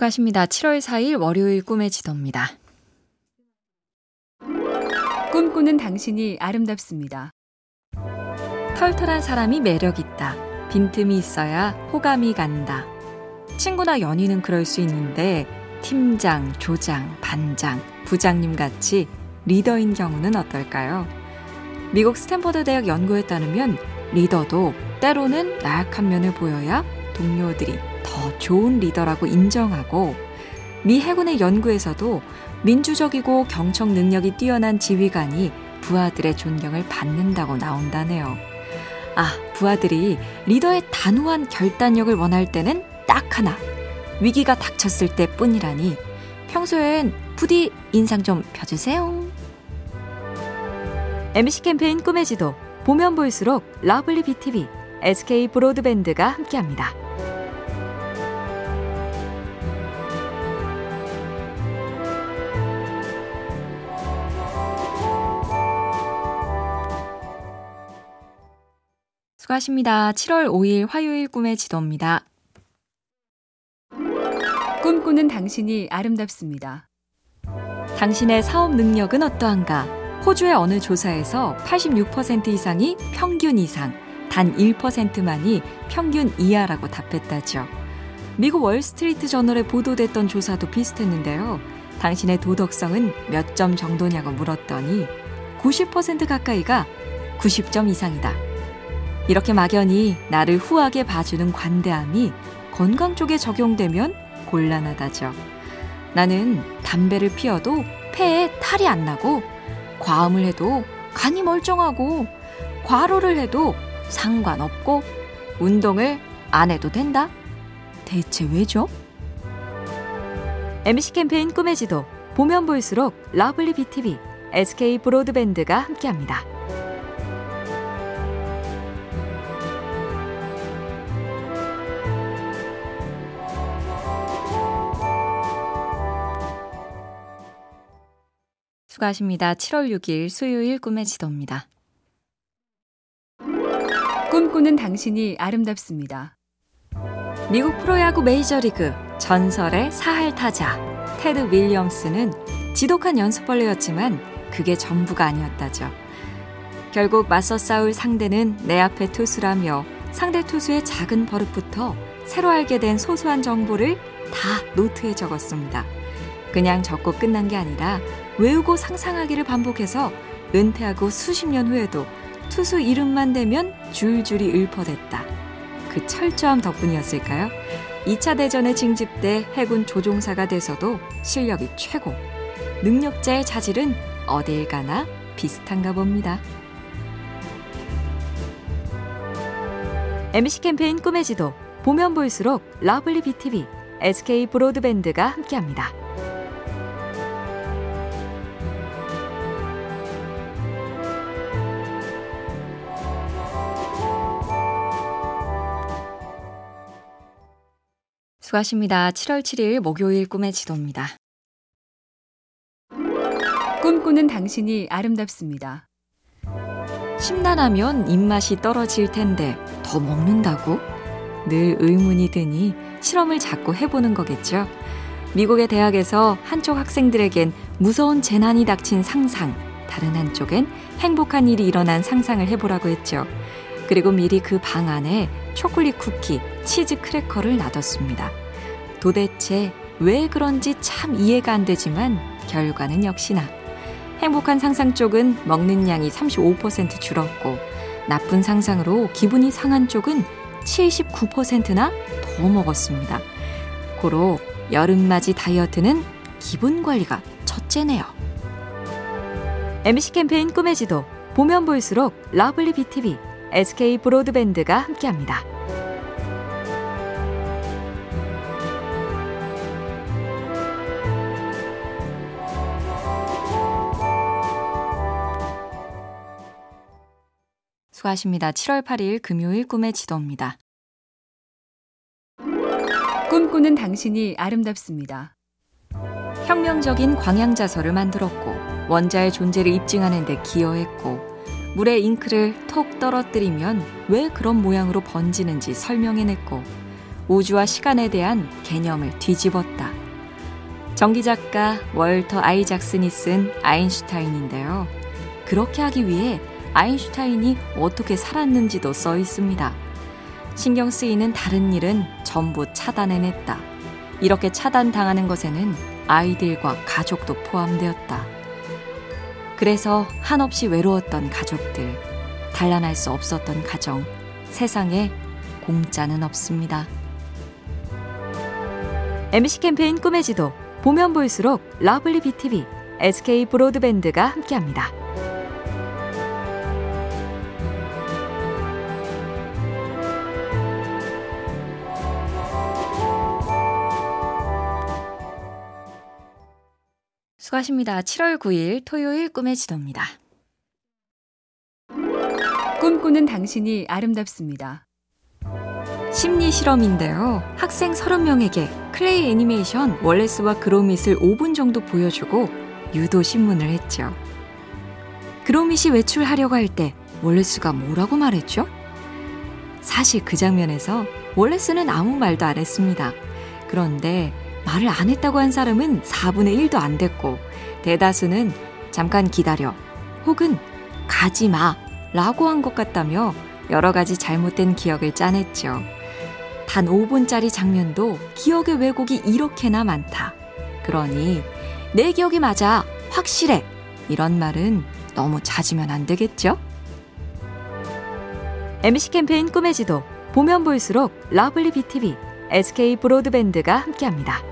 수고하십니다. 7월 4일 월요일 꿈의 지도입니다. 꿈꾸는 당신이 아름답습니다. 털털한 사람이 매력 있다. 빈틈이 있어야 호감이 간다. 친구나 연인은 그럴 수 있는데 팀장, 조장, 반장, 부장님 같이 리더인 경우는 어떨까요? 미국 스탠퍼드 대학 연구에 따르면 리더도 때로는 나약한 면을 보여야 동료들이 더 좋은 리더라고 인정하고 미 해군의 연구에서도 민주적이고 경청 능력이 뛰어난 지휘관이 부하들의 존경을 받는다고 나온다네요. 아, 부하들이 리더의 단호한 결단력을 원할 때는 딱 하나. 위기가 닥쳤을 때 뿐이라니 평소엔 부디 인상 좀 펴주세요. MC 캠페인 꿈의 지도 보면 볼수록 lovely BTV, SK 브로드밴드가 함께합니다. 수고하십니다. 7월 5일 화요일 꿈의 지도입니다. 꿈꾸는 당신이 아름답습니다. 당신의 사업 능력은 어떠한가? 호주의 어느 조사에서 86% 이상이 평균 이상, 단 1%만이 평균 이하라고 답했다죠. 미국 월스트리트 저널에 보도됐던 조사도 비슷했는데요. 당신의 도덕성은 몇 점 정도냐고 물었더니 90% 가까이가 90점 이상이다. 이렇게 막연히 나를 후하게 봐주는 관대함이 건강 쪽에 적용되면 곤란하다죠. 나는 담배를 피워도 폐에 탈이 안 나고 과음을 해도 간이 멀쩡하고 과로를 해도 상관없고 운동을 안 해도 된다? 대체 왜죠? MC 캠페인 꿈의 지도 보면 볼수록 lovely BTV, SK 브로드밴드가 함께합니다. 수고하십니다. 7월 6일 수요일 꿈의 지도입니다. 꿈꾸는 당신이 아름답습니다. 미국 프로야구 메이저리그 전설의 사할 타자 테드 윌리엄스는 지독한 연습벌레였지만 그게 전부가 아니었다죠. 결국 맞서 싸울 상대는 내 앞의 투수라며 상대 투수의 작은 버릇부터 새로 알게 된 소소한 정보를 다 노트에 적었습니다. 그냥 적고 끝난 게 아니라 외우고 상상하기를 반복해서 은퇴하고 수십 년 후에도 투수 이름만 대면 줄줄이 읊어댔다. 그 철저함 덕분이었을까요? 2차 대전에 징집돼 해군 조종사가 돼서도 실력이 최고. 능력자의 자질은 어딜 가나 비슷한가 봅니다. MC 캠페인 꿈의 지도 보면 볼수록 lovely BTV, SK 브로드밴드가 함께합니다. 수고하십니다. 7월 7일 목요일 꿈의 지도입니다. 꿈꾸는 당신이 아름답습니다. 심란하면 입맛이 떨어질 텐데 더 먹는다고? 늘 의문이 드니 실험을 자꾸 해보는 거겠죠. 미국의 대학에서 한쪽 학생들에겐 무서운 재난이 닥친 상상, 다른 한쪽엔 행복한 일이 일어난 상상을 해보라고 했죠. 그리고 미리 그 방 안에 초콜릿 쿠키, 치즈 크래커를 놔뒀습니다. 도대체 왜 그런지 참 이해가 안 되지만 결과는 역시나 행복한 상상 쪽은 먹는 양이 35% 줄었고 나쁜 상상으로 기분이 상한 쪽은 79%나 더 먹었습니다. 고로 여름맞이 다이어트는 기분 관리가 첫째네요. MC 캠페인 꿈의 지도 보면 볼수록 lovely BTV, SK 브로드밴드가 함께합니다. 수고하십니다. 7월 8일 금요일 꿈의 지도입니다. 꿈꾸는 당신이 아름답습니다. 혁명적인 광양자서를 만들었고 원자의 존재를 입증하는 데 기여했고 물에 잉크를 톡 떨어뜨리면 왜 그런 모양으로 번지는지 설명해냈고 우주와 시간에 대한 개념을 뒤집었다. 전기 작가 월터 아이작슨이 쓴 아인슈타인인데요. 그렇게 하기 위해 아인슈타인이 어떻게 살았는지도 써 있습니다. 신경 쓰이는 다른 일은 전부 차단해냈다. 이렇게 차단당하는 것에는 아이들과 가족도 포함되었다. 그래서 한없이 외로웠던 가족들, 단란할 수 없었던 가정, 세상에 공짜는 없습니다. MC 캠페인 꿈의 지도, 보면 볼수록 lovely BTV, SK 브로드밴드가 함께합니다. 수고하십니다. 7월 9일 토요일 꿈의 지도입니다. 꿈꾸는 당신이 아름답습니다. 심리 실험인데요. 학생 30명에게 클레이 애니메이션 월레스와 그로밋을 5분 정도 보여주고 유도 신문을 했죠. 그로밋이 외출하려고 할 때 월레스가 뭐라고 말했죠? 사실 그 장면에서 월레스는 아무 말도 안 했습니다. 그런데 말을 안 했다고 한 사람은 4분의 1도 안 됐고 대다수는 잠깐 기다려 혹은 가지 마 라고 한 것 같다며 여러 가지 잘못된 기억을 짜냈죠. 단 5분짜리 장면도 기억의 왜곡이 이렇게나 많다. 그러니 내 기억이 맞아. 확실해. 이런 말은 너무 잦으면 안 되겠죠? MBC 캠페인 꿈의 지도 보면 볼수록 lovely BTV, SK 브로드밴드가 함께합니다.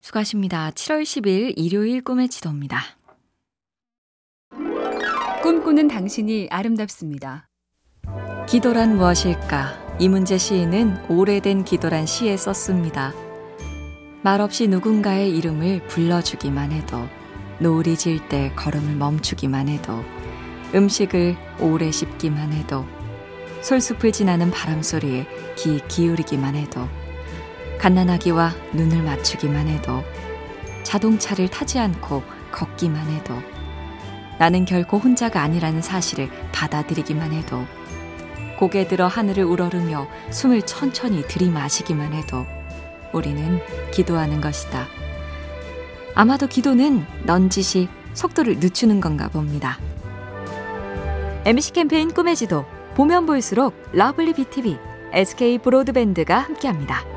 수고하십니다. 7월 10일 일요일 꿈의 지도입니다. 꿈꾸는 당신이 아름답습니다. 기도란 무엇일까? 이문재 시인은 오래된 기도란 시에 썼습니다. 말없이 누군가의 이름을 불러주기만 해도, 노을이 질 때 걸음을 멈추기만 해도, 음식을 오래 씹기만 해도, 솔숲을 지나는 바람 소리에 귀 기울이기만 해도, 갓난아기와 눈을 맞추기만 해도 자동차를 타지 않고 걷기만 해도 나는 결코 혼자가 아니라는 사실을 받아들이기만 해도 고개 들어 하늘을 우러르며 숨을 천천히 들이마시기만 해도 우리는 기도하는 것이다. 아마도 기도는 넌지시 속도를 늦추는 건가 봅니다. MC 캠페인 꿈의 지도 보면 볼수록 러블리 BTV, SK 브로드밴드가 함께합니다.